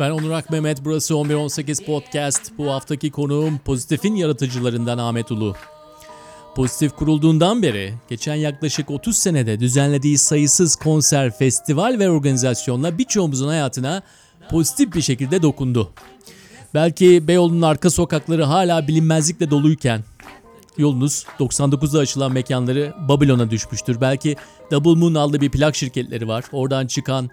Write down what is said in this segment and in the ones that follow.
Ben Onur Akmehmet, burası 1118 Podcast. Bu haftaki konuğum Pozitif'in yaratıcılarından Ahmet Ulu. Pozitif kurulduğundan beri geçen yaklaşık 30 senede düzenlediği sayısız konser, festival ve organizasyonla birçoğumuzun hayatına pozitif bir şekilde dokundu. Belki Beyoğlu'nun arka sokakları hala bilinmezlikle doluyken yolunuz 99'da açılan mekanları Babylon'a düşmüştür. Belki Double Moon adlı bir plak şirketleri var. Oradan çıkan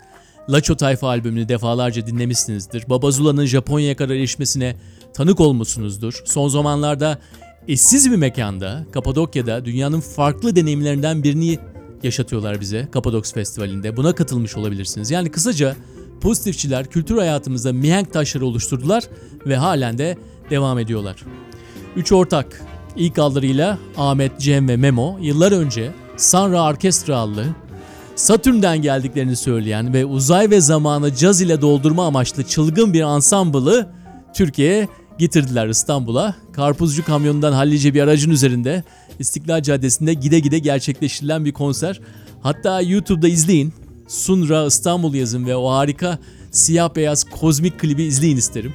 Laço Tayfa albümünü defalarca dinlemişsinizdir. Babazula'nın Japonya'ya kadar erişmesine tanık olmuşsunuzdur. Son zamanlarda eşsiz bir mekanda Kapadokya'da dünyanın farklı deneyimlerinden birini yaşatıyorlar bize Kapadoks Festivali'nde. Buna katılmış olabilirsiniz. Yani kısaca pozitifçiler kültür hayatımızda mihenk taşları oluşturdular ve halen de devam ediyorlar. Üç ortak ilk aldırıyla Ahmet, Cem ve Memo yıllar önce Sanra Orkestra adlı Satürn'den geldiklerini söyleyen ve uzay ve zamanı caz ile doldurma amaçlı çılgın bir ansamblı Türkiye'ye getirdiler İstanbul'a. Karpuzcu kamyonundan hallice bir aracın üzerinde İstiklal Caddesi'nde gide gide gerçekleştirilen bir konser. Hatta YouTube'da izleyin. Sunra İstanbul yazın ve o harika siyah beyaz kozmik klibi izleyin isterim.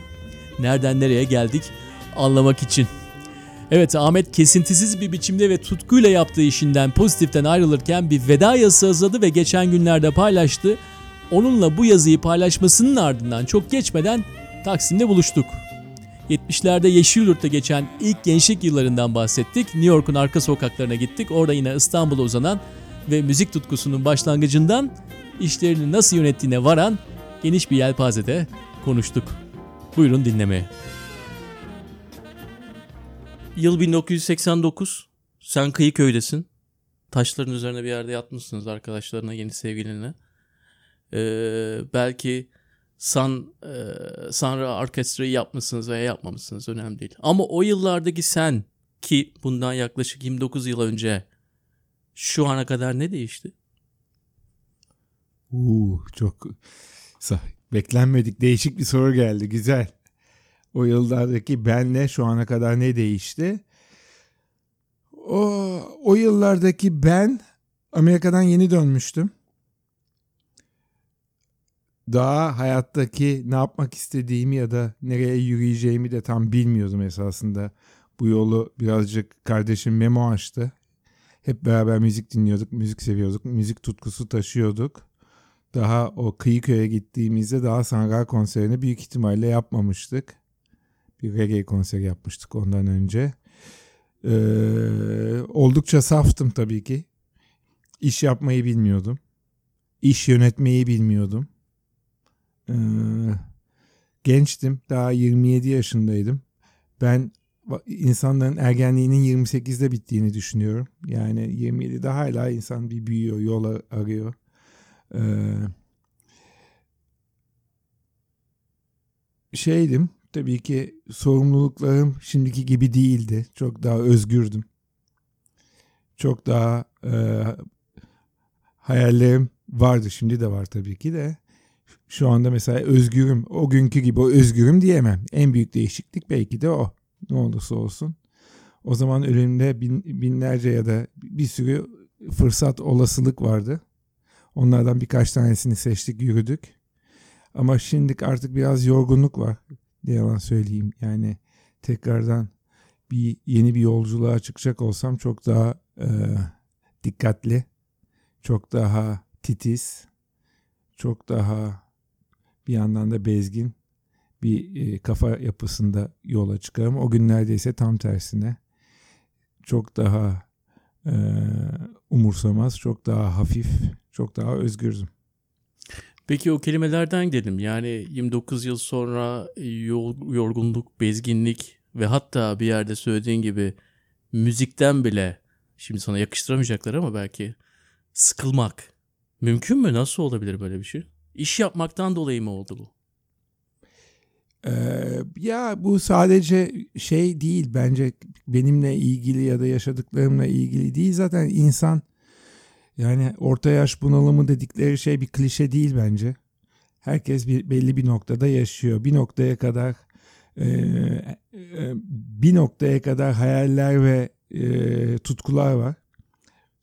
Nereden nereye geldik anlamak için. Evet Ahmet kesintisiz bir biçimde ve tutkuyla yaptığı işinden pozitiften ayrılırken bir veda yazısı hazırladı ve geçen günlerde paylaştı. Onunla bu yazıyı paylaşmasının ardından çok geçmeden Taksim'de buluştuk. 70'lerde Yeşilyurt'ta geçen ilk gençlik yıllarından bahsettik. New York'un arka sokaklarına gittik. Orada yine İstanbul'a uzanan ve müzik tutkusunun başlangıcından işlerini nasıl yönettiğine varan geniş bir yelpazede konuştuk. Buyurun dinlemeye. Yıl 1989. Sen Kıyıköy'desin. Taşların üzerine bir yerde yatmışsınız arkadaşlarına, yeni sevgilinle. Ee, belki San e, Sanra Orkestra'yı yapmışsınız veya yapmamışsınız önemli değil. Ama o yıllardaki sen ki bundan yaklaşık 29 yıl önce şu ana kadar ne değişti? Uuu çok beklenmedik değişik bir soru geldi güzel. O yıllardaki benle şu ana kadar ne değişti? O, o yıllardaki ben Amerika'dan yeni dönmüştüm. Daha hayattaki ne yapmak istediğimi ya da nereye yürüyeceğimi de tam bilmiyordum esasında. Bu yolu birazcık kardeşim Memo açtı. Hep beraber müzik dinliyorduk, müzik seviyorduk, müzik tutkusu taşıyorduk. Daha o Kıyıköy'e gittiğimizde daha Sangrar konserini büyük ihtimalle yapmamıştık bir reggae konseri yapmıştık ondan önce. Ee, oldukça saftım tabii ki. İş yapmayı bilmiyordum. İş yönetmeyi bilmiyordum. Ee, gençtim. Daha 27 yaşındaydım. Ben insanların ergenliğinin 28'de bittiğini düşünüyorum. Yani 27'de hala insan bir büyüyor, yol arıyor. Ee, şeydim tabii ki sorumluluklarım şimdiki gibi değildi. Çok daha özgürdüm. Çok daha e, hayallerim vardı. Şimdi de var tabii ki de. Şu anda mesela özgürüm. O günkü gibi o özgürüm diyemem. En büyük değişiklik belki de o. Ne olursa olsun. O zaman önümde bin, binlerce ya da bir sürü fırsat olasılık vardı. Onlardan birkaç tanesini seçtik, yürüdük. Ama şimdi artık biraz yorgunluk var yalan söyleyeyim. Yani tekrardan bir yeni bir yolculuğa çıkacak olsam çok daha e, dikkatli, çok daha titiz, çok daha bir yandan da bezgin bir e, kafa yapısında yola çıkarım. O günlerde ise tam tersine çok daha e, umursamaz, çok daha hafif, çok daha özgürdüm. Peki o kelimelerden gidelim. Yani 29 yıl sonra yorgunluk, bezginlik ve hatta bir yerde söylediğin gibi müzikten bile şimdi sana yakıştıramayacaklar ama belki sıkılmak. Mümkün mü? Nasıl olabilir böyle bir şey? İş yapmaktan dolayı mı oldu bu? Ee, ya bu sadece şey değil bence benimle ilgili ya da yaşadıklarımla ilgili değil zaten insan yani orta yaş bunalımı dedikleri şey bir klişe değil bence. Herkes bir belli bir noktada yaşıyor. Bir noktaya kadar e, e, bir noktaya kadar hayaller ve e, tutkular var.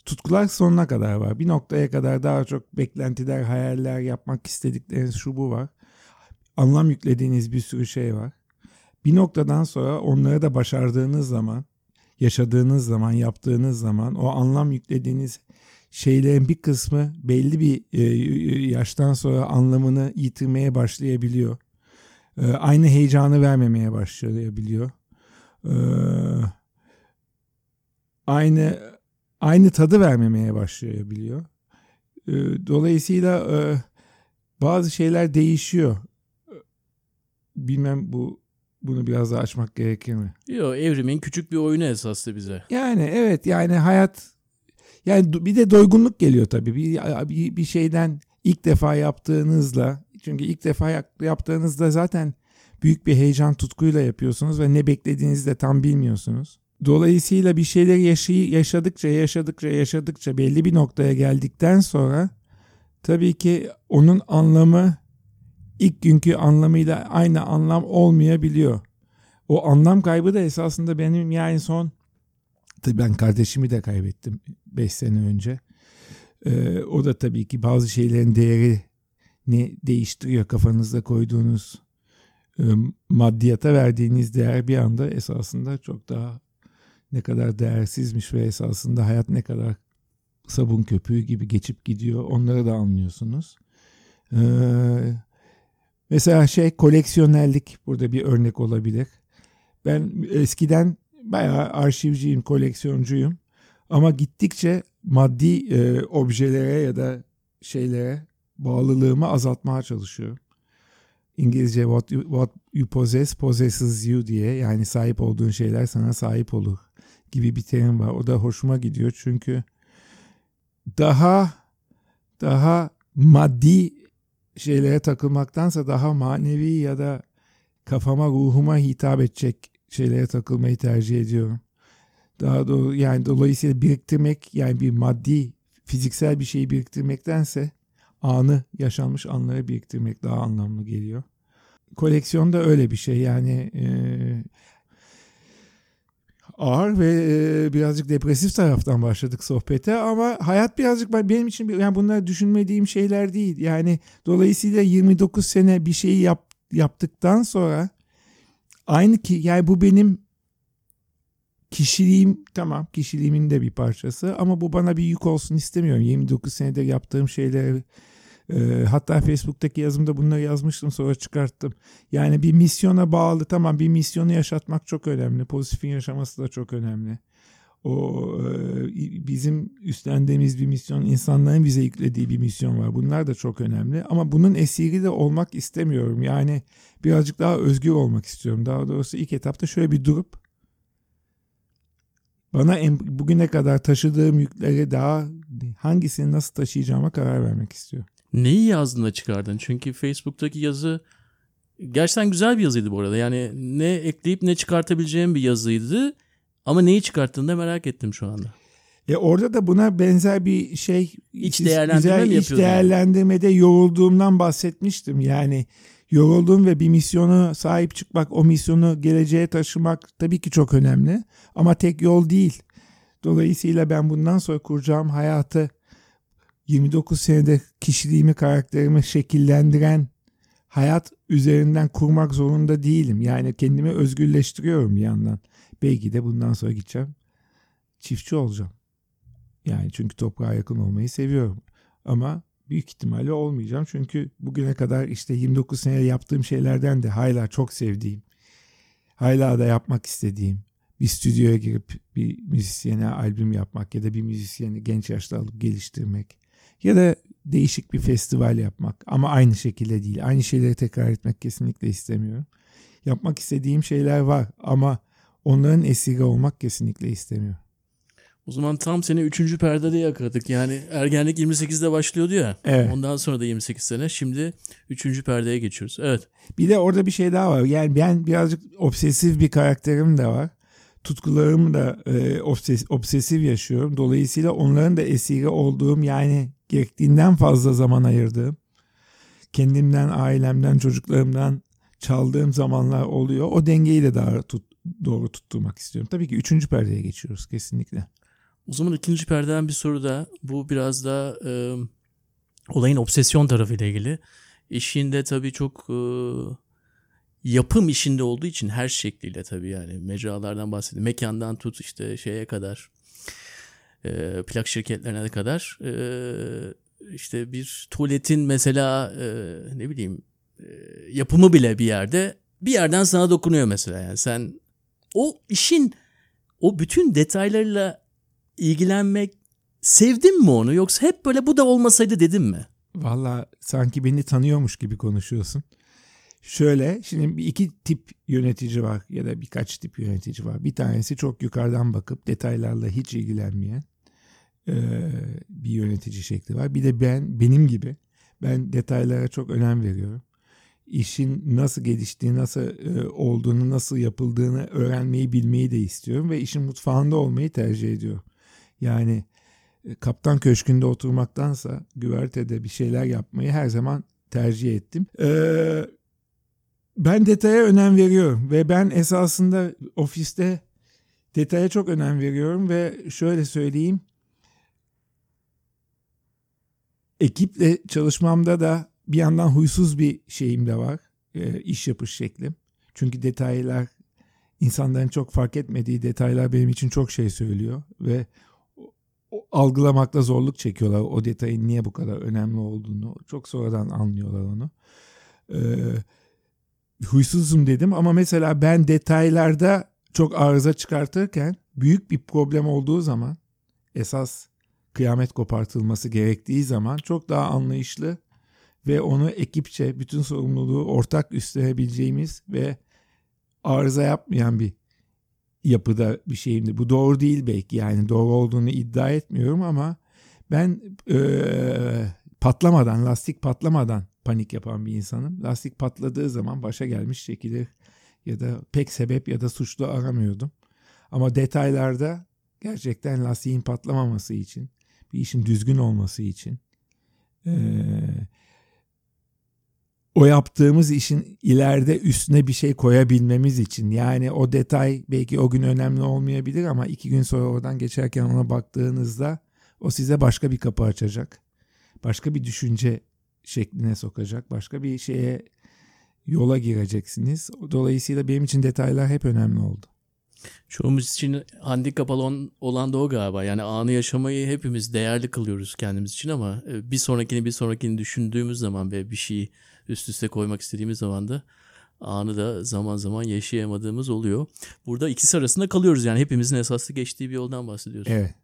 Tutkular sonuna kadar var. Bir noktaya kadar daha çok beklentiler, hayaller, yapmak istedikleriniz şu bu var. anlam yüklediğiniz bir sürü şey var. Bir noktadan sonra onları da başardığınız zaman, yaşadığınız zaman, yaptığınız zaman o anlam yüklediğiniz şeylerin bir kısmı belli bir e, yaştan sonra anlamını yitirmeye başlayabiliyor. E, aynı heyecanı vermemeye başlayabiliyor. E, aynı aynı tadı vermemeye başlayabiliyor. Dolayısıyla bazı şeyler değişiyor. Bilmem bu bunu biraz daha açmak gerekir mi? Yok evrimin küçük bir oyunu esaslı bize. Yani evet yani hayat yani bir de doygunluk geliyor tabii. Bir, bir, bir şeyden ilk defa yaptığınızla çünkü ilk defa yaptığınızda zaten büyük bir heyecan tutkuyla yapıyorsunuz ve ne beklediğinizi de tam bilmiyorsunuz. Dolayısıyla bir şeyleri yaşay yaşadıkça yaşadıkça yaşadıkça belli bir noktaya geldikten sonra tabii ki onun anlamı ilk günkü anlamıyla aynı anlam olmayabiliyor. O anlam kaybı da esasında benim yani son tabii ben kardeşimi de kaybettim 5 sene önce. Ee, o da tabii ki bazı şeylerin değeri ne değiştiriyor kafanızda koyduğunuz e, maddiyata verdiğiniz değer bir anda esasında çok daha ne kadar değersizmiş ve esasında hayat ne kadar sabun köpüğü gibi geçip gidiyor onları da anlıyorsunuz. Ee, mesela şey koleksiyonerlik burada bir örnek olabilir. Ben eskiden bayağı arşivciyim, koleksiyoncuyum. Ama gittikçe maddi e, objelere ya da şeylere bağlılığımı azaltmaya çalışıyorum. İngilizce what you, what you possess possesses you diye yani sahip olduğun şeyler sana sahip olur gibi bir terim var. O da hoşuma gidiyor çünkü daha daha maddi şeylere takılmaktansa daha manevi ya da kafama ruhuma hitap edecek şeylere takılmayı tercih ediyorum. Daha doğru yani dolayısıyla biriktirmek yani bir maddi fiziksel bir şeyi biriktirmektense anı yaşanmış anları biriktirmek daha anlamlı geliyor. Koleksiyon da öyle bir şey yani e, ağır ve e, birazcık depresif taraftan başladık sohbete ama hayat birazcık benim için yani bunlar düşünmediğim şeyler değil. Yani dolayısıyla 29 sene bir şeyi yap, yaptıktan sonra aynı ki yani bu benim kişiliğim tamam kişiliğimin de bir parçası ama bu bana bir yük olsun istemiyorum. 29 senedir yaptığım şeyler e, hatta Facebook'taki yazımda bunları yazmıştım sonra çıkarttım. Yani bir misyona bağlı tamam bir misyonu yaşatmak çok önemli. Pozitifin yaşaması da çok önemli. O e, bizim üstlendiğimiz bir misyon, insanların bize yüklediği bir misyon var. Bunlar da çok önemli. Ama bunun esiri de olmak istemiyorum. Yani birazcık daha özgür olmak istiyorum. Daha doğrusu ilk etapta şöyle bir durup bana en, bugüne kadar taşıdığım yükleri daha hangisini nasıl taşıyacağıma karar vermek istiyorum. Neyi yazdığında çıkardın? Çünkü Facebook'taki yazı gerçekten güzel bir yazıydı bu arada. Yani ne ekleyip ne çıkartabileceğim bir yazıydı. Ama neyi çıkarttığını da merak ettim şu anda. E orada da buna benzer bir şey iç değerlendirme güzel mi iç değerlendirmede yorulduğumdan bahsetmiştim. Yani yoruldum ve bir misyonu sahip çıkmak, o misyonu geleceğe taşımak tabii ki çok önemli. Ama tek yol değil. Dolayısıyla ben bundan sonra kuracağım hayatı 29 senede kişiliğimi, karakterimi şekillendiren hayat üzerinden kurmak zorunda değilim. Yani kendimi özgürleştiriyorum bir yandan. Belki de bundan sonra gideceğim. Çiftçi olacağım. Yani çünkü toprağa yakın olmayı seviyorum. Ama büyük ihtimalle olmayacağım. Çünkü bugüne kadar işte 29 sene yaptığım şeylerden de hala çok sevdiğim, hala da yapmak istediğim bir stüdyoya girip bir müzisyene albüm yapmak ya da bir müzisyeni genç yaşta alıp geliştirmek ya da değişik bir festival yapmak ama aynı şekilde değil. Aynı şeyleri tekrar etmek kesinlikle istemiyorum. Yapmak istediğim şeyler var ama onların esiri olmak kesinlikle istemiyorum. O zaman tam seni 3. perdede yakaladık. Yani ergenlik 28'de başlıyordu ya. Evet. Ondan sonra da 28 sene. Şimdi 3. perdeye geçiyoruz. Evet. Bir de orada bir şey daha var. Yani ben birazcık obsesif bir karakterim de var. Tutkularımı da e, obses, obsesif yaşıyorum. Dolayısıyla onların da esiri olduğum yani gerektiğinden fazla zaman ayırdığım, kendimden, ailemden, çocuklarımdan çaldığım zamanlar oluyor. O dengeyi de daha tut, doğru tutturmak istiyorum. Tabii ki üçüncü perdeye geçiyoruz kesinlikle. O zaman ikinci perdeden bir soru da bu biraz da e, olayın obsesyon tarafıyla ilgili. işinde tabii çok e, yapım işinde olduğu için her şekliyle tabii yani mecralardan bahsediyorum. Mekandan tut işte şeye kadar e, plak şirketlerine kadar e, işte bir tuvaletin mesela e, ne bileyim e, yapımı bile bir yerde bir yerden sana dokunuyor mesela yani sen o işin o bütün detaylarıyla ilgilenmek sevdin mi onu yoksa hep böyle bu da olmasaydı dedim mi? Valla sanki beni tanıyormuş gibi konuşuyorsun. Şöyle şimdi iki tip yönetici var ya da birkaç tip yönetici var. Bir tanesi çok yukarıdan bakıp detaylarla hiç ilgilenmeyen e, bir yönetici şekli var. Bir de ben benim gibi ben detaylara çok önem veriyorum. İşin nasıl geliştiği, nasıl e, olduğunu, nasıl yapıldığını öğrenmeyi, bilmeyi de istiyorum ve işin mutfağında olmayı tercih ediyorum. Yani e, kaptan köşkünde oturmaktansa güvertede bir şeyler yapmayı her zaman tercih ettim. Ee, ben detaya önem veriyorum ve ben esasında ofiste detaya çok önem veriyorum ve şöyle söyleyeyim. Ekiple çalışmamda da bir yandan huysuz bir şeyim de var. E, iş yapış şeklim. Çünkü detaylar insanların çok fark etmediği detaylar benim için çok şey söylüyor ve algılamakta zorluk çekiyorlar o detayın niye bu kadar önemli olduğunu. Çok sonradan anlıyorlar onu. Ee, huysuzum dedim ama mesela ben detaylarda çok arıza çıkartırken büyük bir problem olduğu zaman esas kıyamet kopartılması gerektiği zaman çok daha anlayışlı ve onu ekipçe bütün sorumluluğu ortak üstlenebileceğimiz ve arıza yapmayan bir yapıda bir şeyimdi. Bu doğru değil belki yani doğru olduğunu iddia etmiyorum ama ben e, patlamadan, lastik patlamadan panik yapan bir insanım. Lastik patladığı zaman başa gelmiş çekilir ya da pek sebep ya da suçlu aramıyordum. Ama detaylarda gerçekten lastiğin patlamaması için, bir işin düzgün olması için e, o yaptığımız işin ileride üstüne bir şey koyabilmemiz için yani o detay belki o gün önemli olmayabilir ama iki gün sonra oradan geçerken ona baktığınızda o size başka bir kapı açacak. Başka bir düşünce şekline sokacak. Başka bir şeye yola gireceksiniz. Dolayısıyla benim için detaylar hep önemli oldu. Çoğumuz için handikap olan, da o galiba. Yani anı yaşamayı hepimiz değerli kılıyoruz kendimiz için ama e, bir sonrakini bir sonrakini düşündüğümüz zaman ve bir şeyi üst üste koymak istediğimiz zaman da anı da zaman zaman yaşayamadığımız oluyor. Burada ikisi arasında kalıyoruz yani hepimizin esaslı geçtiği bir yoldan bahsediyoruz. Evet.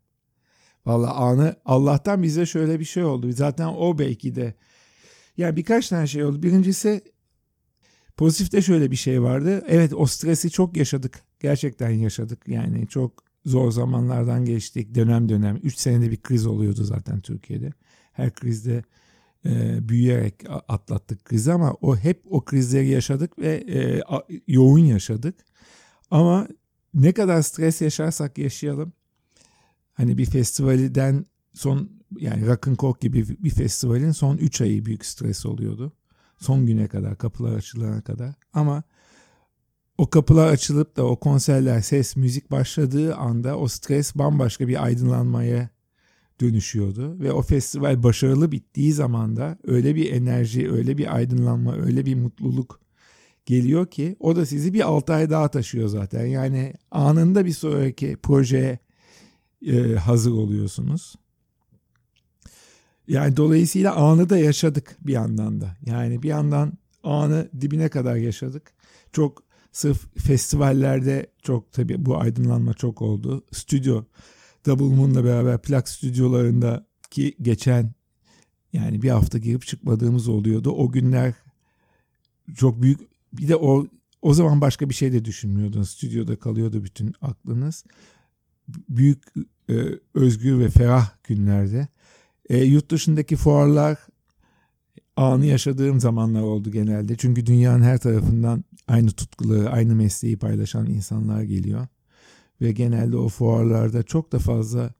Valla anı Allah'tan bize şöyle bir şey oldu. Zaten o belki de yani birkaç tane şey oldu. Birincisi pozitifte şöyle bir şey vardı. Evet o stresi çok yaşadık. Gerçekten yaşadık. Yani çok zor zamanlardan geçtik. Dönem dönem. 3 senede bir kriz oluyordu zaten Türkiye'de. Her krizde e, büyüyerek atlattık krizi ama o hep o krizleri yaşadık ve e, yoğun yaşadık. Ama ne kadar stres yaşarsak yaşayalım hani bir festivalden son yani Rock'n'Coke gibi bir festivalin son 3 ayı büyük stres oluyordu. Son güne kadar kapılar açılana kadar ama o kapılar açılıp da o konserler ses müzik başladığı anda o stres bambaşka bir aydınlanmaya dönüşüyordu ve o festival başarılı bittiği zaman da öyle bir enerji, öyle bir aydınlanma, öyle bir mutluluk geliyor ki o da sizi bir 6 ay daha taşıyor zaten. Yani anında bir sonraki projeye e, hazır oluyorsunuz. Yani dolayısıyla anı da yaşadık bir yandan da. Yani bir yandan anı dibine kadar yaşadık. Çok sırf festivallerde çok tabii bu aydınlanma çok oldu. Stüdyo Double Moon'la beraber plak stüdyolarında ki geçen yani bir hafta girip çıkmadığımız oluyordu. O günler çok büyük bir de o o zaman başka bir şey de düşünmüyordunuz. Stüdyoda kalıyordu bütün aklınız. Büyük e, özgür ve ferah günlerde. E, yurt dışındaki fuarlar anı yaşadığım zamanlar oldu genelde. Çünkü dünyanın her tarafından aynı tutkuları, aynı mesleği paylaşan insanlar geliyor ve genelde o fuarlarda çok da fazla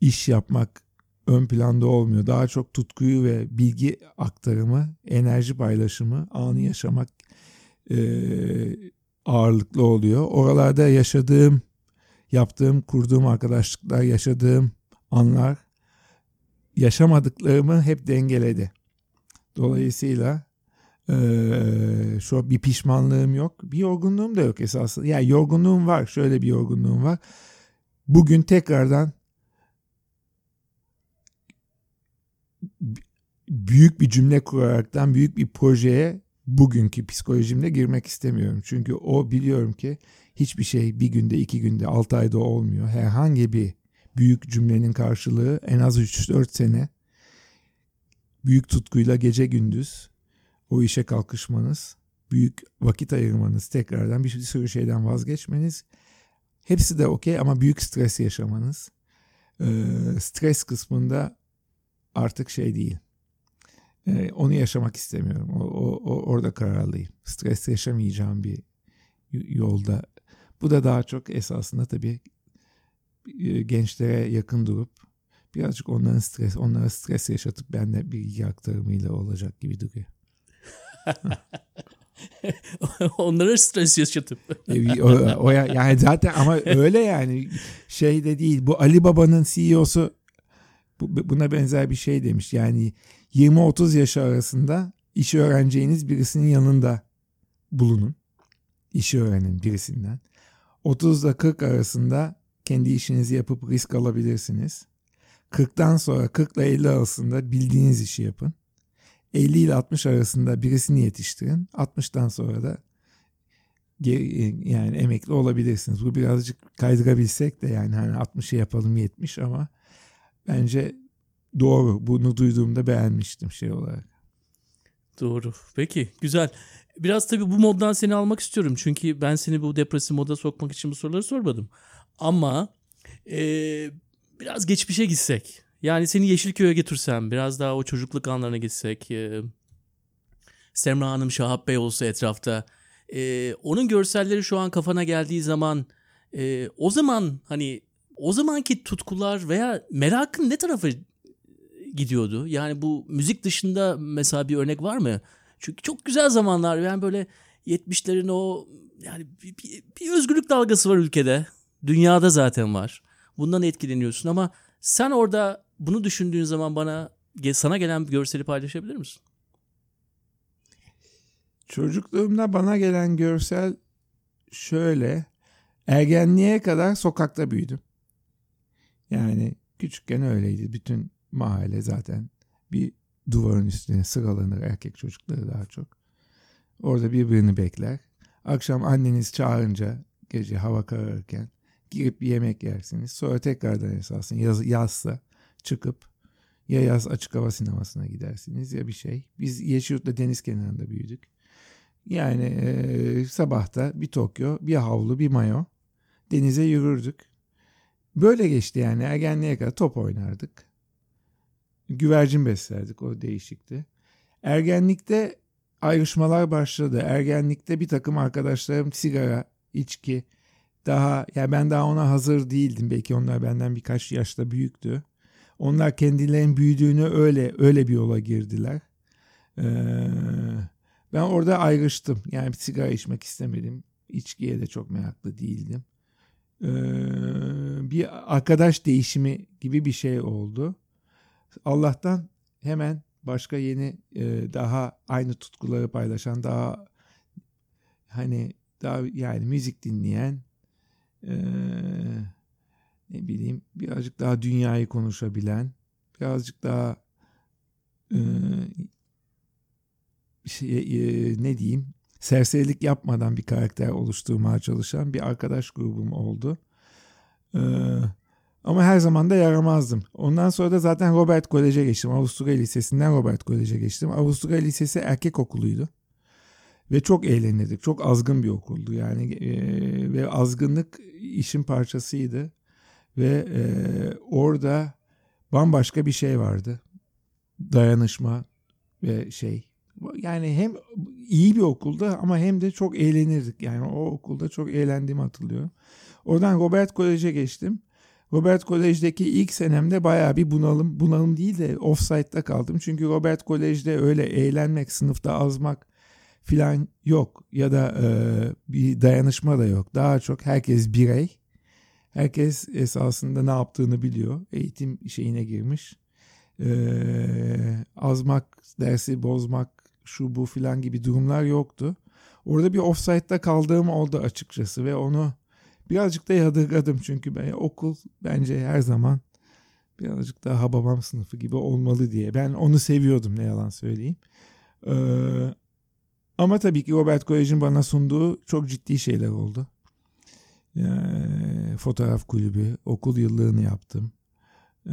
iş yapmak ön planda olmuyor. Daha çok tutkuyu ve bilgi aktarımı, enerji paylaşımı, anı yaşamak e, ağırlıklı oluyor. Oralarda yaşadığım, yaptığım, kurduğum arkadaşlıklar, yaşadığım anlar yaşamadıklarımı hep dengeledi. Dolayısıyla eee, şu bir pişmanlığım yok. Bir yorgunluğum da yok esasında. Yani yorgunluğum var. Şöyle bir yorgunluğum var. Bugün tekrardan büyük bir cümle kuraraktan büyük bir projeye bugünkü psikolojimle girmek istemiyorum. Çünkü o biliyorum ki hiçbir şey bir günde, iki günde, altı ayda olmuyor. Herhangi bir büyük cümlenin karşılığı en az 3-4 sene büyük tutkuyla gece gündüz o işe kalkışmanız, büyük vakit ayırmanız, tekrardan bir sürü şeyden vazgeçmeniz. Hepsi de okey ama büyük stres yaşamanız. Ee, stres kısmında artık şey değil. Ee, onu yaşamak istemiyorum. O, o, o- orada kararlıyım. Stres yaşamayacağım bir yolda. Bu da daha çok esasında tabii gençlere yakın durup birazcık onların stres, onlara stres yaşatıp ben de bilgi aktarımıyla olacak gibi duruyor. Onlara stres yaşatıp. E, o, o ya- yani zaten ama öyle yani şey de değil. Bu Ali Baba'nın CEO'su bu- buna benzer bir şey demiş. Yani 20-30 yaş arasında işi öğreneceğiniz birisinin yanında bulunun. İşi öğrenin birisinden. 30 ile 40 arasında kendi işinizi yapıp risk alabilirsiniz. 40'tan sonra 40 ile 50 arasında bildiğiniz işi yapın. 50 ile 60 arasında birisini yetiştirin. 60'tan sonra da geri- yani emekli olabilirsiniz. Bu birazcık kaydırabilsek de yani hani 60'ı yapalım 70 ama bence doğru. Bunu duyduğumda beğenmiştim şey olarak. Doğru. Peki güzel. Biraz tabii bu moddan seni almak istiyorum. Çünkü ben seni bu depresif moda sokmak için bu soruları sormadım. Ama eee, biraz geçmişe gitsek. Yani seni Yeşilköy'e götürsem. Biraz daha o çocukluk anlarına gitsek. eee, Semra Hanım, Şahap Bey olsa etrafta. eee, onun görselleri şu an kafana geldiği zaman eee, o zaman hani o zamanki tutkular veya merakın ne tarafa gidiyordu? Yani bu müzik dışında mesela bir örnek var mı? Çünkü çok güzel zamanlar. Yani böyle 70'lerin o yani bir, bir, bir özgürlük dalgası var ülkede. Dünyada zaten var. Bundan etkileniyorsun ama sen orada bunu düşündüğün zaman bana sana gelen bir görseli paylaşabilir misin? Çocukluğumda bana gelen görsel şöyle. Ergenliğe kadar sokakta büyüdüm. Yani küçükken öyleydi. Bütün mahalle zaten bir duvarın üstüne sıralanır erkek çocukları daha çok. Orada birbirini bekler. Akşam anneniz çağırınca gece hava kararırken girip yemek yersiniz. Sonra tekrardan esasında yaz, yazsa çıkıp ya yaz açık hava sinemasına gidersiniz ya bir şey. Biz Yeşilyurt'ta deniz kenarında büyüdük. Yani e, sabahta bir Tokyo, bir havlu, bir mayo denize yürürdük. Böyle geçti yani ergenliğe kadar top oynardık. Güvercin beslerdik o değişikti. Ergenlikte ayrışmalar başladı. Ergenlikte bir takım arkadaşlarım sigara, içki daha ya ben daha ona hazır değildim. Belki onlar benden birkaç yaşta büyüktü. Onlar kendilerinin büyüdüğünü öyle öyle bir yola girdiler. Ee, ben orada ayrıştım. Yani sigara içmek istemedim. İçkiye de çok meraklı değildim. Ee, bir arkadaş değişimi gibi bir şey oldu. Allah'tan hemen başka yeni e, daha aynı tutkuları paylaşan daha hani daha yani müzik dinleyen e, ne bileyim birazcık daha dünyayı konuşabilen birazcık daha e, şey, e, ne diyeyim serserilik yapmadan bir karakter oluşturmaya çalışan bir arkadaş grubum oldu. Ee, ama her zaman da yaramazdım. Ondan sonra da zaten Robert Kolej'e geçtim. Avusturya Lisesi'nden Robert Kolej'e geçtim. Avusturya Lisesi erkek okuluydu. Ve çok eğlenirdik. Çok azgın bir okuldu yani. e, ve azgınlık işin parçasıydı. Ve e, orada bambaşka bir şey vardı. Dayanışma ve şey. Yani hem iyi bir okulda ama hem de çok eğlenirdik. Yani o okulda çok eğlendiğimi hatırlıyorum. Oradan Robert Kolej'e geçtim. Robert Kolej'deki ilk senemde bayağı bir bunalım, bunalım değil de offside'da kaldım. Çünkü Robert Kolej'de öyle eğlenmek, sınıfta azmak filan yok. Ya da e, bir dayanışma da yok. Daha çok herkes birey. Herkes esasında ne yaptığını biliyor. Eğitim şeyine girmiş. Ee, azmak dersi bozmak şu bu filan gibi durumlar yoktu. Orada bir offside'da kaldığım oldu açıkçası ve onu birazcık da yadırgadım çünkü ben okul bence her zaman birazcık daha babam sınıfı gibi olmalı diye. Ben onu seviyordum ne yalan söyleyeyim. Ee, ama tabii ki Robert Kolej'in bana sunduğu çok ciddi şeyler oldu. Yani, fotoğraf kulübü, okul yıllığını yaptım. Ee,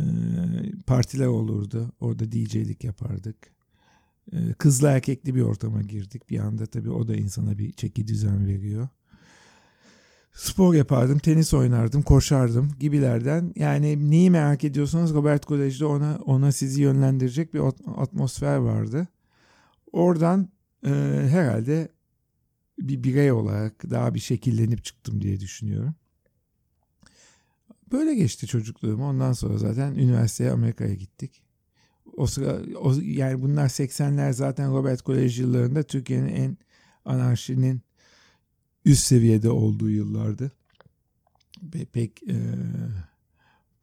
partiler olurdu. Orada DJ'lik yapardık. Ee, kızla erkekli bir ortama girdik. Bir anda tabii o da insana bir çeki düzen veriyor. Spor yapardım, tenis oynardım, koşardım gibilerden. Yani neyi merak ediyorsanız Robert Kolej'de ona ona sizi yönlendirecek bir atmosfer vardı. Oradan e, herhalde bir birey olarak daha bir şekillenip çıktım diye düşünüyorum. Böyle geçti çocukluğum. Ondan sonra zaten üniversiteye Amerika'ya gittik. O sıra o, yani bunlar 80'ler zaten Robert Kolej yıllarında Türkiye'nin en anarşinin üst seviyede olduğu yıllardı. Ve pek e,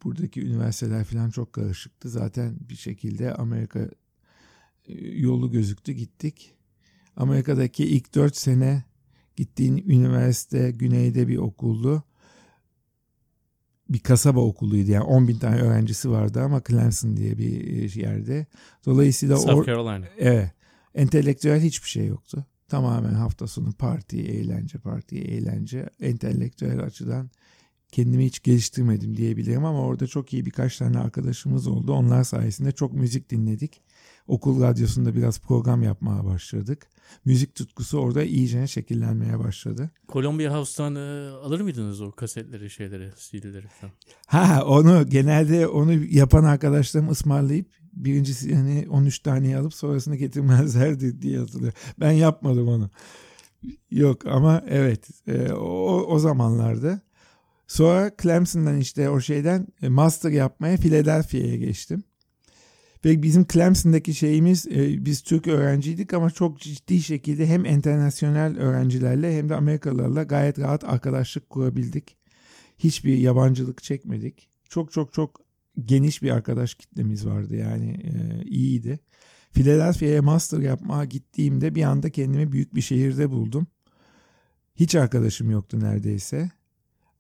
buradaki üniversiteler falan çok karışıktı. Zaten bir şekilde Amerika e, yolu gözüktü gittik. Amerika'daki ilk dört sene gittiğin üniversite güneyde bir okuldu. Bir kasaba okuluydu yani 10 bin tane öğrencisi vardı ama Clemson diye bir e, yerde. Dolayısıyla South Carolina. Evet. Entelektüel hiçbir şey yoktu. Tamamen hafta sonu parti, eğlence, parti, eğlence. Entelektüel açıdan kendimi hiç geliştirmedim diyebilirim ama orada çok iyi birkaç tane arkadaşımız oldu. Onlar sayesinde çok müzik dinledik. Okul radyosunda biraz program yapmaya başladık. Müzik tutkusu orada iyice şekillenmeye başladı. Columbia House'tan e, alır mıydınız o kasetleri, şeyleri, CD'leri falan? Ha onu genelde onu yapan arkadaşlarım ısmarlayıp birincisi hani 13 tane alıp sonrasını getirmezlerdi diye hatırlıyorum. Ben yapmadım onu. Yok ama evet e, o, o zamanlarda. Sonra Clemson'dan işte o şeyden e, master yapmaya Philadelphia'ya geçtim. Ve bizim Clemson'daki şeyimiz e, biz Türk öğrenciydik ama çok ciddi şekilde hem internasyonel öğrencilerle hem de Amerikalılarla gayet rahat arkadaşlık kurabildik. Hiçbir yabancılık çekmedik. Çok çok çok geniş bir arkadaş kitlemiz vardı yani e, iyiydi. Philadelphia'ya master yapmaya gittiğimde bir anda kendimi büyük bir şehirde buldum. Hiç arkadaşım yoktu neredeyse.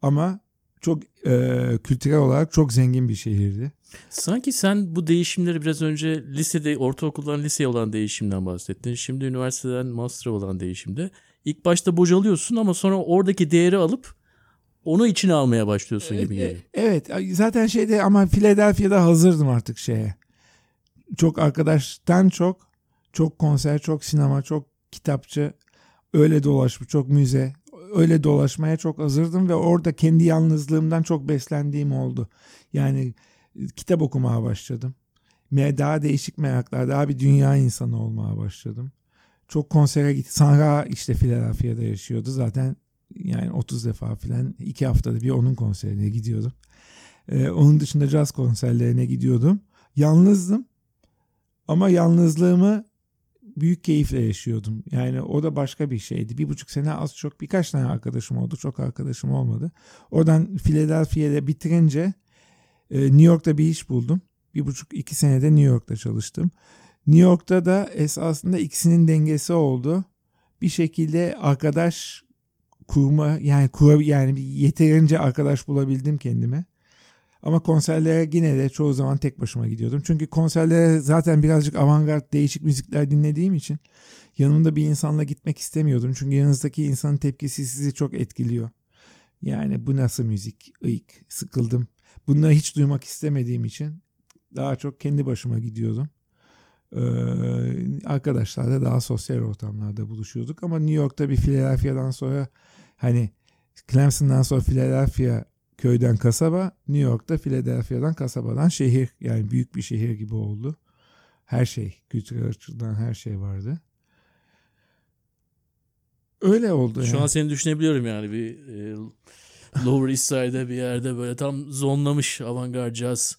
Ama çok e, kültürel olarak çok zengin bir şehirdi. Sanki sen bu değişimleri biraz önce lisede, ortaokuldan liseye olan değişimden bahsettin. Şimdi üniversiteden master'a olan değişimde. İlk başta bocalıyorsun ama sonra oradaki değeri alıp onu içine almaya başlıyorsun gibi geliyor. Evet zaten şeyde ama Philadelphia'da hazırdım artık şeye. Çok arkadaştan çok çok konser, çok sinema, çok kitapçı öyle dolaşmış, çok müze öyle dolaşmaya çok hazırdım ve orada kendi yalnızlığımdan çok beslendiğim oldu. Yani kitap okumaya başladım. Daha değişik meraklar, daha bir dünya insanı olmaya başladım. Çok konsere gittim. Sanra işte Philadelphia'da yaşıyordu. Zaten yani 30 defa falan iki haftada bir onun konserine gidiyordum. Ee, onun dışında caz konserlerine gidiyordum. Yalnızdım ama yalnızlığımı büyük keyifle yaşıyordum. Yani o da başka bir şeydi. Bir buçuk sene az çok birkaç tane arkadaşım oldu. Çok arkadaşım olmadı. Oradan Philadelphia'da bitirince New York'ta bir iş buldum. Bir buçuk iki senede New York'ta çalıştım. New York'ta da esasında ikisinin dengesi oldu. Bir şekilde arkadaş kurma yani kura, yani yeterince arkadaş bulabildim kendime. Ama konserlere yine de çoğu zaman tek başıma gidiyordum. Çünkü konserlere zaten birazcık avantgard değişik müzikler dinlediğim için yanımda bir insanla gitmek istemiyordum. Çünkü yanınızdaki insanın tepkisi sizi çok etkiliyor. Yani bu nasıl müzik? Iyk, sıkıldım. Bunları hiç duymak istemediğim için daha çok kendi başıma gidiyordum. Ee, arkadaşlarla daha sosyal ortamlarda buluşuyorduk. Ama New York'ta bir Philadelphia'dan sonra hani Clemson'dan sonra Philadelphia köyden kasaba, New York'ta Philadelphia'dan kasabadan şehir. Yani büyük bir şehir gibi oldu. Her şey, kültürel açıdan her şey vardı. Öyle oldu. Şu yani. an seni düşünebiliyorum yani bir e, Lower East Side'de bir yerde böyle tam zonlamış avantgard jazz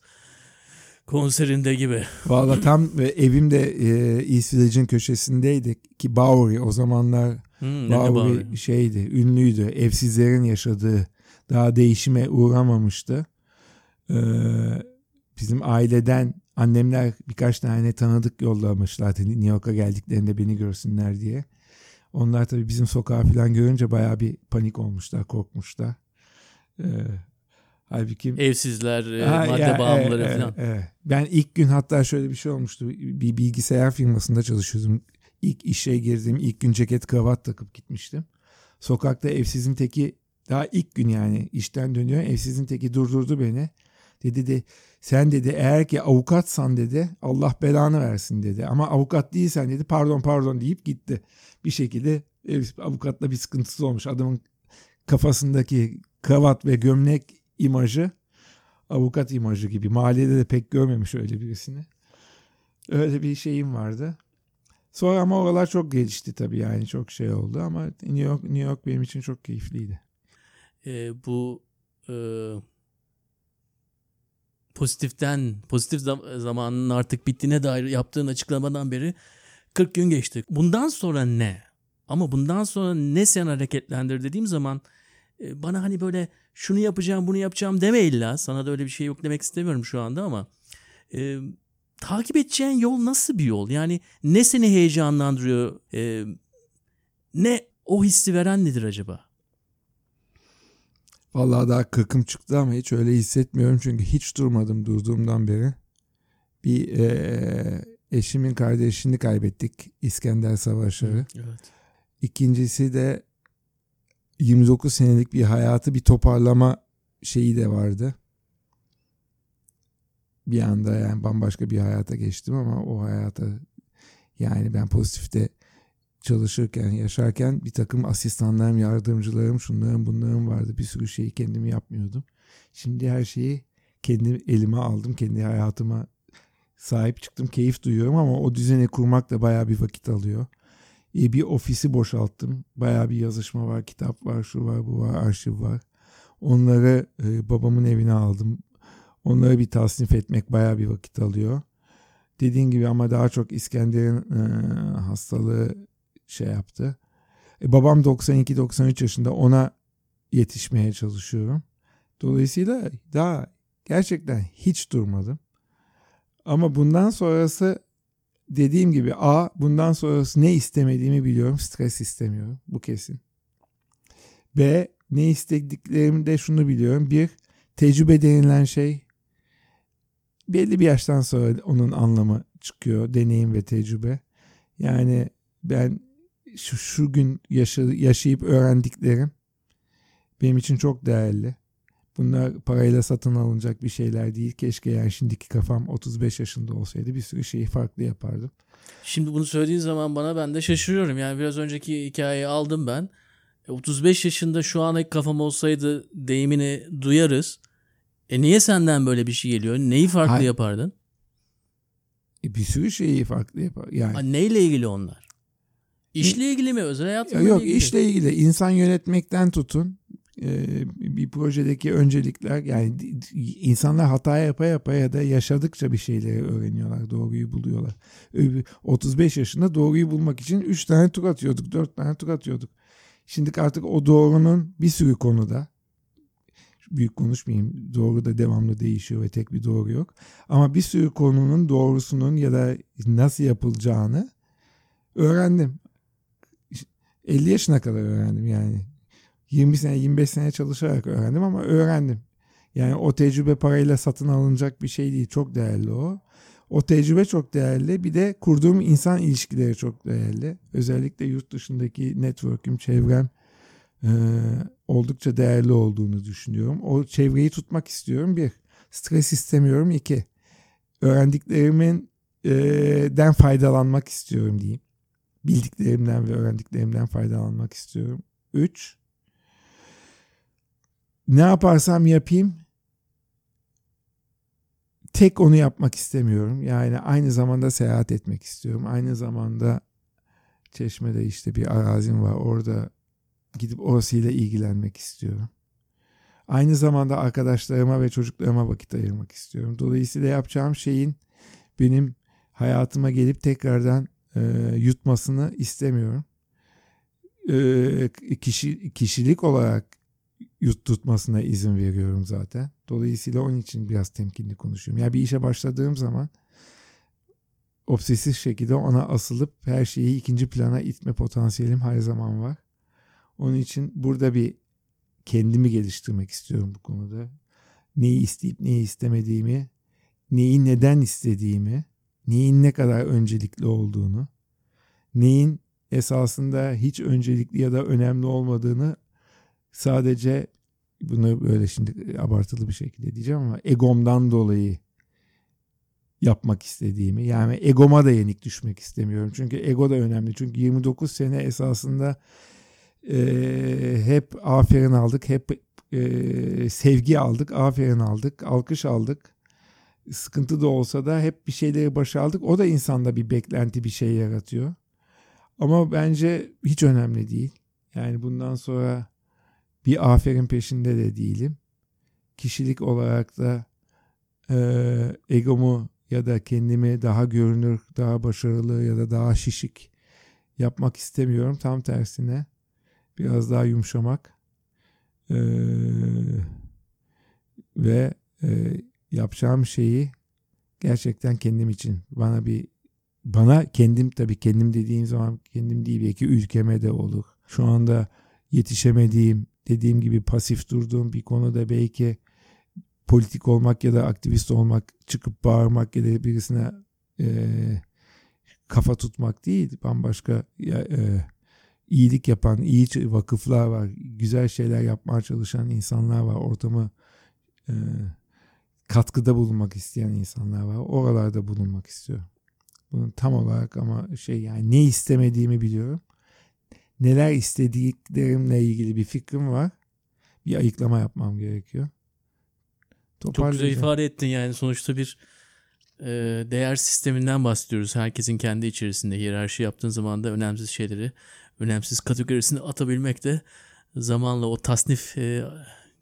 konserinde gibi. Valla tam evim de e, East Village'in köşesindeydi ki Bowery o zamanlar Hmm, Bowery, Bowery şeydi ünlüydü evsizlerin yaşadığı daha değişime uğramamıştı. Ee, bizim aileden Annemler birkaç tane tanıdık yollamışlardı New York'a geldiklerinde beni görsünler diye. Onlar tabii bizim sokağı falan görünce bayağı bir panik olmuşlar, korkmuşlar. Ee, halbuki Evsizler, e, Ha, madde ya, bağımlıları evet, falan. evet, evet. Ben ilk gün hatta şöyle bir şey olmuştu. Bir bilgisayar firmasında çalışıyordum. İlk işe girdiğim ilk gün ceket kravat takıp gitmiştim. Sokakta evsizin teki daha ilk gün yani işten dönüyor. Evsizin teki durdurdu beni. Dedi de sen dedi eğer ki avukatsan dedi Allah belanı versin dedi. Ama avukat değilsen dedi pardon pardon deyip gitti. Bir şekilde ev, avukatla bir sıkıntısı olmuş. Adamın kafasındaki kravat ve gömlek imajı avukat imajı gibi. Mahallede de pek görmemiş öyle birisini. Öyle bir şeyim vardı. Sonra ama oralar çok gelişti tabii yani çok şey oldu ama New York, New York benim için çok keyifliydi. E, bu e, pozitiften, pozitif zam- zamanının artık bittiğine dair yaptığın açıklamadan beri 40 gün geçti. Bundan sonra ne? Ama bundan sonra ne sen hareketlendir dediğim zaman bana hani böyle şunu yapacağım bunu yapacağım deme illa. Sana da öyle bir şey yok demek istemiyorum şu anda ama e, takip edeceğin yol nasıl bir yol? Yani ne seni heyecanlandırıyor? E, ne o hissi veren nedir acaba? Vallahi daha kırkım çıktı ama hiç öyle hissetmiyorum çünkü hiç durmadım durduğumdan beri. Bir eee, eşimin kardeşini kaybettik İskender Savaşları. Evet. İkincisi de 29 senelik bir hayatı bir toparlama şeyi de vardı. Bir anda yani bambaşka bir hayata geçtim ama o hayata yani ben pozitifte çalışırken, yaşarken bir takım asistanlarım, yardımcılarım, şunlarım bunlarım vardı. Bir sürü şeyi kendim yapmıyordum. Şimdi her şeyi kendi elime aldım. Kendi hayatıma sahip çıktım. Keyif duyuyorum ama o düzeni kurmak da bayağı bir vakit alıyor. E, bir ofisi boşalttım. Bayağı bir yazışma var, kitap var, şu var, bu var, arşiv var. Onları e, babamın evine aldım. Onları bir tasnif etmek bayağı bir vakit alıyor. Dediğin gibi ama daha çok İskender'in e, hastalığı şey yaptı. E, babam 92-93 yaşında ona yetişmeye çalışıyorum. Dolayısıyla daha gerçekten hiç durmadım. Ama bundan sonrası dediğim gibi A bundan sonrası ne istemediğimi biliyorum. Stres istemiyorum. Bu kesin. B ne istediklerimde şunu biliyorum. Bir tecrübe denilen şey belli bir yaştan sonra onun anlamı çıkıyor. Deneyim ve tecrübe. Yani ben şu, şu gün yaşa, yaşayıp öğrendiklerim benim için çok değerli. Bunlar parayla satın alınacak bir şeyler değil. Keşke yani şimdiki kafam 35 yaşında olsaydı bir sürü şeyi farklı yapardım. Şimdi bunu söylediğin zaman bana ben de şaşırıyorum. Yani biraz önceki hikayeyi aldım ben. E, 35 yaşında şu an kafam olsaydı deyimini duyarız. E niye senden böyle bir şey geliyor? Neyi farklı Hayır. yapardın? E bir sürü şeyi farklı yapar. Yani Ha, neyle ilgili onlar? İşle ilgili mi? Özel hayatla mı Yok ilgili? işle ilgili insan yönetmekten tutun e, bir projedeki öncelikler yani insanlar hata yapa yapa ya da yaşadıkça bir şeyleri öğreniyorlar doğruyu buluyorlar. Öbür- 35 yaşında doğruyu bulmak için 3 tane tur atıyorduk 4 tane tur atıyorduk. Şimdi artık o doğrunun bir sürü konuda büyük konuşmayayım doğru da devamlı değişiyor ve tek bir doğru yok. Ama bir sürü konunun doğrusunun ya da nasıl yapılacağını öğrendim. 50 yaşına kadar öğrendim yani. 20 sene 25 sene çalışarak öğrendim ama öğrendim. Yani o tecrübe parayla satın alınacak bir şey değil. Çok değerli o. O tecrübe çok değerli. Bir de kurduğum insan ilişkileri çok değerli. Özellikle yurt dışındaki network'üm, çevrem e, oldukça değerli olduğunu düşünüyorum. O çevreyi tutmak istiyorum. Bir, stres istemiyorum. İki, öğrendiklerimin e, den faydalanmak istiyorum diyeyim. Bildiklerimden ve öğrendiklerimden faydalanmak istiyorum. Üç, ne yaparsam yapayım tek onu yapmak istemiyorum. Yani aynı zamanda seyahat etmek istiyorum. Aynı zamanda Çeşme'de işte bir arazim var. Orada gidip orasıyla ilgilenmek istiyorum. Aynı zamanda arkadaşlarıma ve çocuklarıma vakit ayırmak istiyorum. Dolayısıyla yapacağım şeyin benim hayatıma gelip tekrardan e, yutmasını istemiyorum. E, kişi, kişilik olarak yutturtmasına izin veriyorum zaten. Dolayısıyla onun için biraz temkinli konuşuyorum. Yani bir işe başladığım zaman obsesif şekilde ona asılıp her şeyi ikinci plana itme potansiyelim her zaman var. Onun için burada bir kendimi geliştirmek istiyorum bu konuda. Neyi isteyip neyi istemediğimi, neyi neden istediğimi, neyin ne kadar öncelikli olduğunu, neyin esasında hiç öncelikli ya da önemli olmadığını sadece bunu böyle şimdi abartılı bir şekilde diyeceğim ama egomdan dolayı yapmak istediğimi yani egoma da yenik düşmek istemiyorum. Çünkü ego da önemli. Çünkü 29 sene esasında e, hep aferin aldık, hep e, sevgi aldık, aferin aldık, alkış aldık. Sıkıntı da olsa da hep bir şeyleri başardık. O da insanda bir beklenti, bir şey yaratıyor. Ama bence hiç önemli değil. Yani bundan sonra bir aferin peşinde de değilim. Kişilik olarak da e, egomu ya da kendimi daha görünür, daha başarılı ya da daha şişik yapmak istemiyorum. Tam tersine biraz daha yumuşamak e, ve e, yapacağım şeyi gerçekten kendim için bana bir bana kendim tabii kendim dediğim zaman kendim değil belki ülkeme de olur. Şu anda yetişemediğim dediğim gibi pasif durduğum bir konuda belki politik olmak ya da aktivist olmak, çıkıp bağırmak ya da birisine e, kafa tutmak değil. Bambaşka ya, e, iyilik yapan, iyi vakıflar var. Güzel şeyler yapmaya çalışan insanlar var. Ortamı e, katkıda bulunmak isteyen insanlar var. Oralarda bulunmak istiyorum. Bunun tam olarak ama şey yani ne istemediğimi biliyorum. Neler istediklerimle ilgili bir fikrim var. Bir ayıklama yapmam gerekiyor. Çok güzel ifade ettin yani sonuçta bir e, değer sisteminden bahsediyoruz. Herkesin kendi içerisinde hiyerarşi yaptığın zaman da önemsiz şeyleri önemsiz kategorisine atabilmek de zamanla o tasnif e,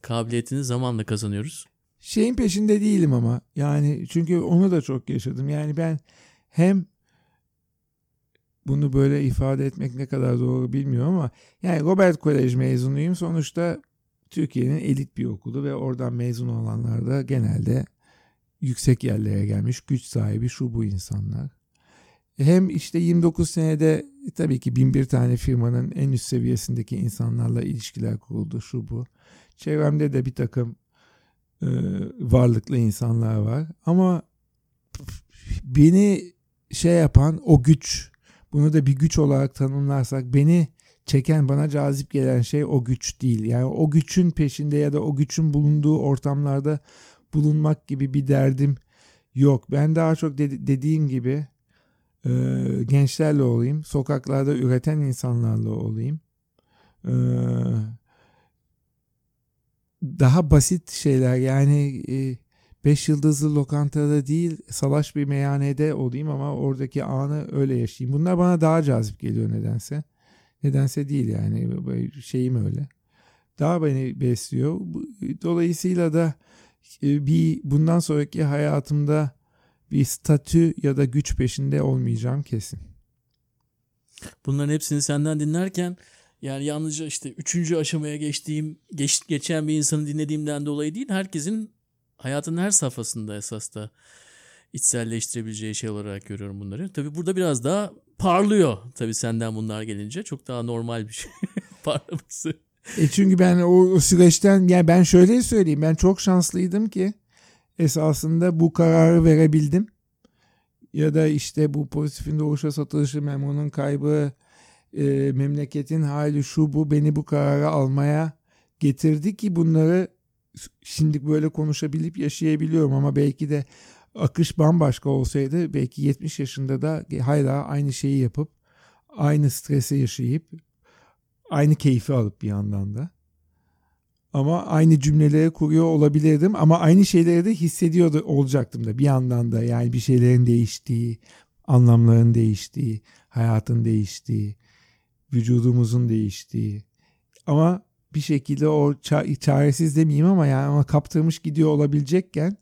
kabiliyetini zamanla kazanıyoruz. Şeyin peşinde değilim ama yani çünkü onu da çok yaşadım. Yani ben hem bunu böyle ifade etmek ne kadar doğru bilmiyorum ama yani Robert Kolej mezunuyum. Sonuçta Türkiye'nin elit bir okulu ve oradan mezun olanlar da genelde yüksek yerlere gelmiş güç sahibi şu bu insanlar. Hem işte 29 senede tabii ki bin bir tane firmanın en üst seviyesindeki insanlarla ilişkiler kuruldu şu bu. Çevremde de bir takım e, varlıklı insanlar var ama beni şey yapan o güç bunu da bir güç olarak tanımlarsak beni çeken bana cazip gelen şey o güç değil. Yani o güçün peşinde ya da o güçün bulunduğu ortamlarda bulunmak gibi bir derdim yok. Ben daha çok de- dediğim gibi e, gençlerle olayım. Sokaklarda üreten insanlarla olayım. E, daha basit şeyler yani e, beş yıldızlı lokantada değil salaş bir meyhanede olayım ama oradaki anı öyle yaşayayım. Bunlar bana daha cazip geliyor nedense. Nedense değil yani şeyim öyle. Daha beni besliyor. Dolayısıyla da e, bir bundan sonraki hayatımda bir statü ya da güç peşinde olmayacağım kesin. Bunların hepsini senden dinlerken yani yalnızca işte üçüncü aşamaya geçtiğim, geç, geçen bir insanı dinlediğimden dolayı değil, herkesin hayatın her safhasında esas da içselleştirebileceği şey olarak görüyorum bunları. Tabii burada biraz daha parlıyor tabii senden bunlar gelince. Çok daha normal bir şey parlaması. E çünkü ben o, süreçten yani ben şöyle söyleyeyim ben çok şanslıydım ki esasında bu kararı verebildim. Ya da işte bu pozitifin doğuşa satılışı memnunun kaybı e, memleketin hali şu bu beni bu kararı almaya getirdi ki bunları şimdi böyle konuşabilip yaşayabiliyorum ama belki de akış bambaşka olsaydı belki 70 yaşında da hala aynı şeyi yapıp aynı stresi yaşayıp aynı keyfi alıp bir yandan da. Ama aynı cümleleri kuruyor olabilirdim ama aynı şeyleri de hissediyor da olacaktım da bir yandan da. Yani bir şeylerin değiştiği, anlamların değiştiği, hayatın değiştiği, vücudumuzun değiştiği. Ama bir şekilde o çaresiz demeyeyim ama yani ona kaptırmış gidiyor olabilecekken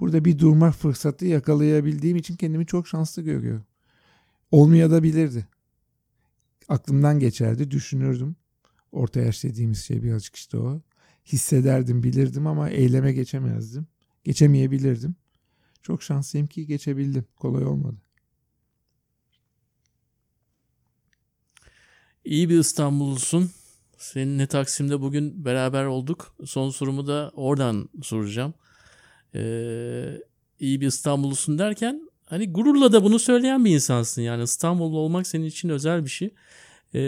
burada bir durma fırsatı yakalayabildiğim için kendimi çok şanslı görüyorum. Olmaya da bilirdi. Aklımdan geçerdi, düşünürdüm. Orta yaş dediğimiz şey birazcık işte o. Hissederdim, bilirdim ama eyleme geçemezdim. Geçemeyebilirdim. Çok şanslıyım ki geçebildim. Kolay olmadı. İyi bir İstanbullusun. Seninle Taksim'de bugün beraber olduk. Son sorumu da oradan soracağım. Ee, iyi bir İstanbullusun derken hani gururla da bunu söyleyen bir insansın. Yani İstanbullu olmak senin için özel bir şey. Ee,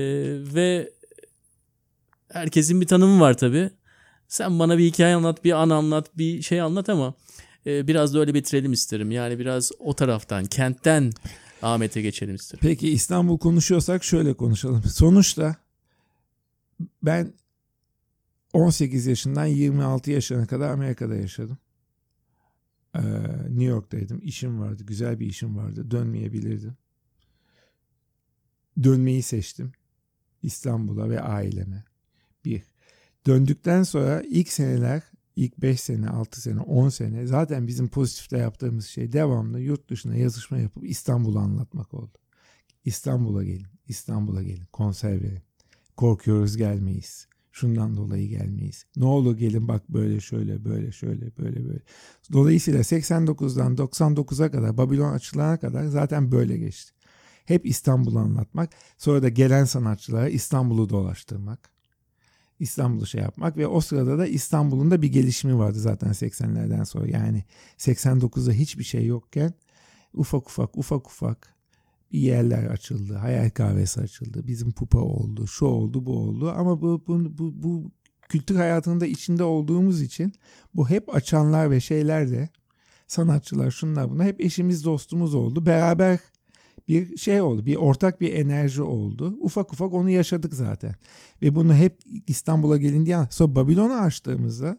ve herkesin bir tanımı var tabii. Sen bana bir hikaye anlat, bir an anlat, bir şey anlat ama e, biraz da öyle bitirelim isterim. Yani biraz o taraftan, kentten Ahmet'e geçelim isterim. Peki İstanbul konuşuyorsak şöyle konuşalım. Sonuçta ben 18 yaşından 26 yaşına kadar Amerika'da yaşadım. Ee, New York'taydım. İşim vardı. Güzel bir işim vardı. Dönmeyebilirdim. Dönmeyi seçtim. İstanbul'a ve aileme. Bir. Döndükten sonra ilk seneler, ilk 5 sene, 6 sene, 10 sene zaten bizim pozitifte yaptığımız şey devamlı yurt dışına yazışma yapıp İstanbul'u anlatmak oldu. İstanbul'a gelin, İstanbul'a gelin, konser verin. Korkuyoruz gelmeyiz. Şundan dolayı gelmeyiz. Ne olur gelin bak böyle şöyle böyle şöyle böyle böyle. Dolayısıyla 89'dan 99'a kadar Babilon açılana kadar zaten böyle geçti. Hep İstanbul'u anlatmak. Sonra da gelen sanatçılara İstanbul'u dolaştırmak. İstanbul'u şey yapmak ve o sırada da İstanbul'un da bir gelişimi vardı zaten 80'lerden sonra. Yani 89'da hiçbir şey yokken ufak ufak ufak ufak bir yerler açıldı. Hayal kahvesi açıldı. Bizim pupa oldu. Şu oldu bu oldu. Ama bu, bu, bu, bu kültür hayatında içinde olduğumuz için bu hep açanlar ve şeyler de sanatçılar şunlar bunlar hep eşimiz dostumuz oldu. Beraber bir şey oldu. Bir ortak bir enerji oldu. Ufak ufak onu yaşadık zaten. Ve bunu hep İstanbul'a gelin diye sonra Babilon'u açtığımızda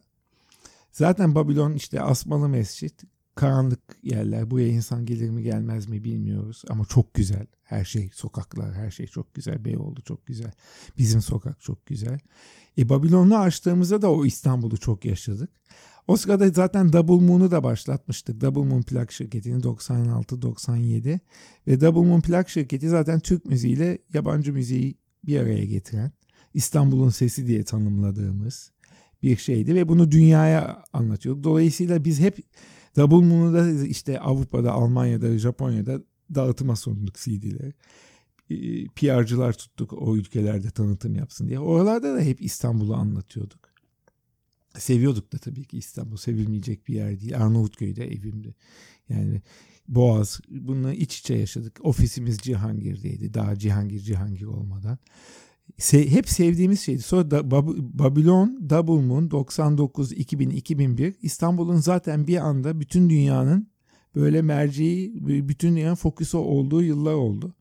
zaten Babilon işte asmalı mescit karanlık yerler. Buraya insan gelir mi gelmez mi bilmiyoruz. Ama çok güzel. Her şey sokaklar her şey çok güzel. Beyoğlu çok güzel. Bizim sokak çok güzel. E Babilon'u açtığımızda da o İstanbul'u çok yaşadık. O sırada zaten Double Moon'u da başlatmıştık. Double Moon plak şirketini 96-97 ve Double Moon plak şirketi zaten Türk müziğiyle yabancı müziği bir araya getiren İstanbul'un sesi diye tanımladığımız bir şeydi ve bunu dünyaya anlatıyorduk. Dolayısıyla biz hep Double Moon'u da işte Avrupa'da, Almanya'da, Japonya'da dağıtıma sunduk CD'leri. PR'cılar tuttuk o ülkelerde tanıtım yapsın diye. Oralarda da hep İstanbul'u anlatıyorduk. Seviyorduk da tabii ki İstanbul sevilmeyecek bir yer değil. Arnavutköy'de evimdi. Yani Boğaz bunu iç içe yaşadık. Ofisimiz Cihangir'deydi. Daha Cihangir Cihangir olmadan. Se hep sevdiğimiz şeydi. Sonra da Bab Babylon, Double Moon 99, 2000, 2001 İstanbul'un zaten bir anda bütün dünyanın böyle merceği, bütün dünyanın fokusu olduğu yıllar oldu.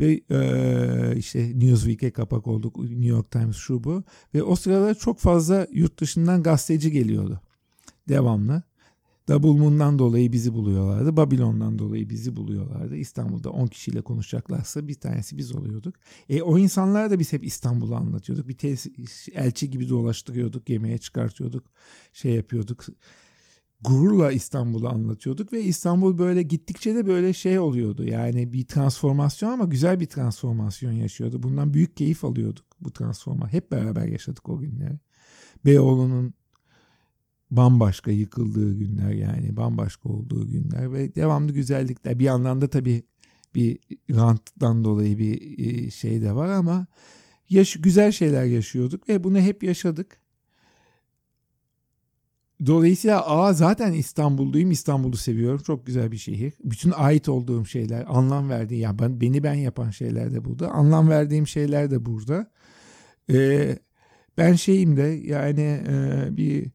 Ve e, işte Newsweek'e kapak olduk, New York Times şu bu. Ve o sırada çok fazla yurt dışından gazeteci geliyordu. Devamlı. Double Moon'dan dolayı bizi buluyorlardı. Babilon'dan dolayı bizi buluyorlardı. İstanbul'da 10 kişiyle konuşacaklarsa bir tanesi biz oluyorduk. E, o insanlar da biz hep İstanbul'u anlatıyorduk. Bir tesis, elçi gibi dolaştırıyorduk, yemeğe çıkartıyorduk, şey yapıyorduk. Gururla İstanbul'u anlatıyorduk ve İstanbul böyle gittikçe de böyle şey oluyordu. Yani bir transformasyon ama güzel bir transformasyon yaşıyordu. Bundan büyük keyif alıyorduk bu transforma. Hep beraber yaşadık o günleri. Beyoğlu'nun bambaşka yıkıldığı günler yani bambaşka olduğu günler ve devamlı güzellikler. Bir yandan da tabii bir ranttan dolayı bir şey de var ama yaş güzel şeyler yaşıyorduk ve bunu hep yaşadık. Dolayısıyla A zaten İstanbulluyum. İstanbul'u seviyorum. Çok güzel bir şehir. Bütün ait olduğum şeyler, anlam verdiğim, yani ben, beni ben yapan şeyler de burada. Anlam verdiğim şeyler de burada. Ee, ben şeyim de yani e, bir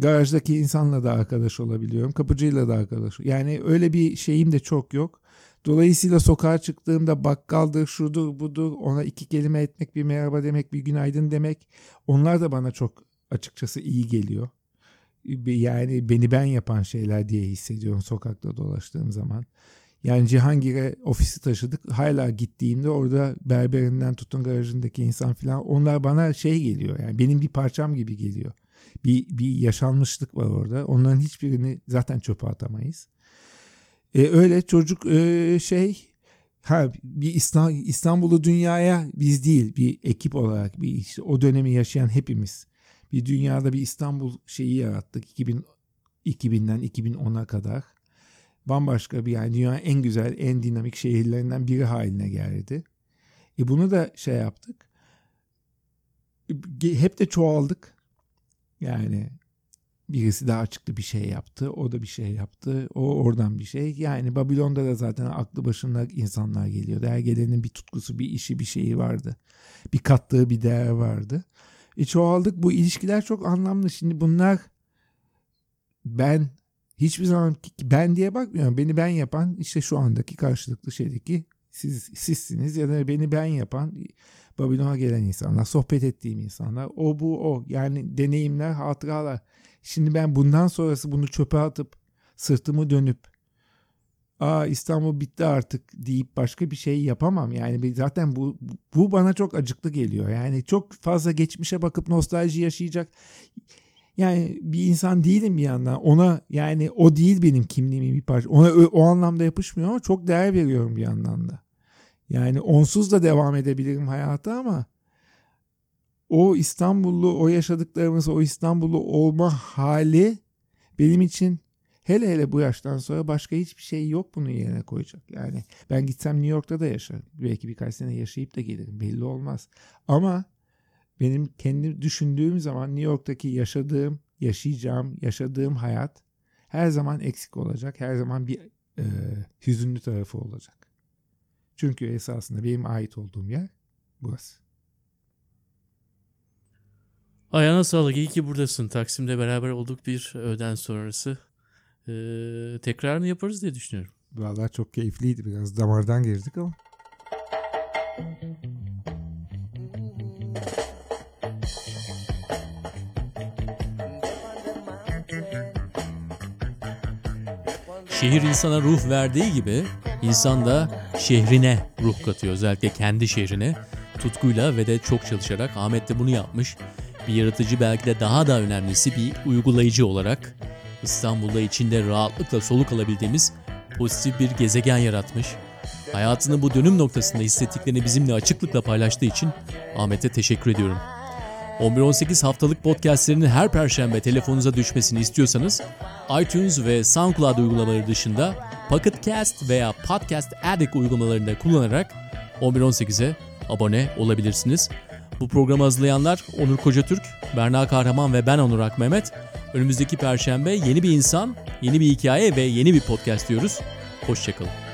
garajdaki insanla da arkadaş olabiliyorum. Kapıcıyla da arkadaş. Yani öyle bir şeyim de çok yok. Dolayısıyla sokağa çıktığımda bakkaldır, şudur, budur, ona iki kelime etmek, bir merhaba demek, bir günaydın demek. Onlar da bana çok açıkçası iyi geliyor. Yani beni ben yapan şeyler diye hissediyorum sokakta dolaştığım zaman. Yani Cihangir'e ofisi taşıdık. Hala gittiğimde orada berberinden tutun garajındaki insan falan onlar bana şey geliyor. Yani benim bir parçam gibi geliyor. Bir, bir yaşanmışlık var orada. Onların hiçbirini zaten çöpe atamayız. E, öyle çocuk e, şey ha bir İstanbul'u dünyaya biz değil bir ekip olarak bir işte o dönemi yaşayan hepimiz bir dünyada bir İstanbul şeyi yarattık 2000 2000'den 2010'a kadar bambaşka bir yani dünyanın en güzel en dinamik şehirlerinden biri haline geldi. E bunu da şey yaptık. Hep de çoğaldık. Yani birisi daha çıktı bir şey yaptı. O da bir şey yaptı. O oradan bir şey. Yani Babilon'da da zaten aklı başında insanlar geliyordu. Her gelenin bir tutkusu, bir işi, bir şeyi vardı. Bir kattığı bir değer vardı. E çoğaldık. Bu ilişkiler çok anlamlı. Şimdi bunlar ben hiçbir zaman ben diye bakmıyorum. Beni ben yapan işte şu andaki karşılıklı şeydeki siz sizsiniz ya da beni ben yapan Babilon'a gelen insanlar, sohbet ettiğim insanlar. O bu o. Yani deneyimler, hatıralar. Şimdi ben bundan sonrası bunu çöpe atıp sırtımı dönüp Aa İstanbul bitti artık deyip başka bir şey yapamam. Yani zaten bu bu bana çok acıklı geliyor. Yani çok fazla geçmişe bakıp nostalji yaşayacak yani bir insan değilim bir yandan. Ona yani o değil benim kimliğimin bir parça. Ona o, o anlamda yapışmıyor ama çok değer veriyorum bir yandan da. Yani onsuz da devam edebilirim hayata ama o İstanbullu, o yaşadıklarımız, o İstanbullu olma hali benim için hele hele bu yaştan sonra başka hiçbir şey yok bunun yerine koyacak. Yani ben gitsem New York'ta da yaşarım. Belki birkaç sene yaşayıp da gelirim. Belli olmaz. Ama benim kendi düşündüğüm zaman New York'taki yaşadığım, yaşayacağım, yaşadığım hayat her zaman eksik olacak. Her zaman bir e, hüzünlü tarafı olacak. Çünkü esasında benim ait olduğum yer burası. Ayağına sağlık. İyi ki buradasın. Taksim'de beraber olduk bir öğlen sonrası. Ee, tekrarını yaparız diye düşünüyorum. Vallahi çok keyifliydi. Biraz damardan girdik ama. Şehir insana ruh verdiği gibi insan da şehrine ruh katıyor. Özellikle kendi şehrine tutkuyla ve de çok çalışarak Ahmet de bunu yapmış. Bir yaratıcı belki de daha da önemlisi bir uygulayıcı olarak İstanbul'da içinde rahatlıkla soluk alabildiğimiz pozitif bir gezegen yaratmış. Hayatını bu dönüm noktasında hissettiklerini bizimle açıklıkla paylaştığı için Ahmet'e teşekkür ediyorum. 11-18 haftalık podcastlerinin her perşembe telefonunuza düşmesini istiyorsanız iTunes ve SoundCloud uygulamaları dışında Pocket Cast veya Podcast Addict uygulamalarında kullanarak 11-18'e abone olabilirsiniz. Bu programı hazırlayanlar Onur Kocatürk, Berna Kahraman ve ben Onur Akmehmet. Önümüzdeki perşembe yeni bir insan, yeni bir hikaye ve yeni bir podcast diyoruz. Hoşçakalın.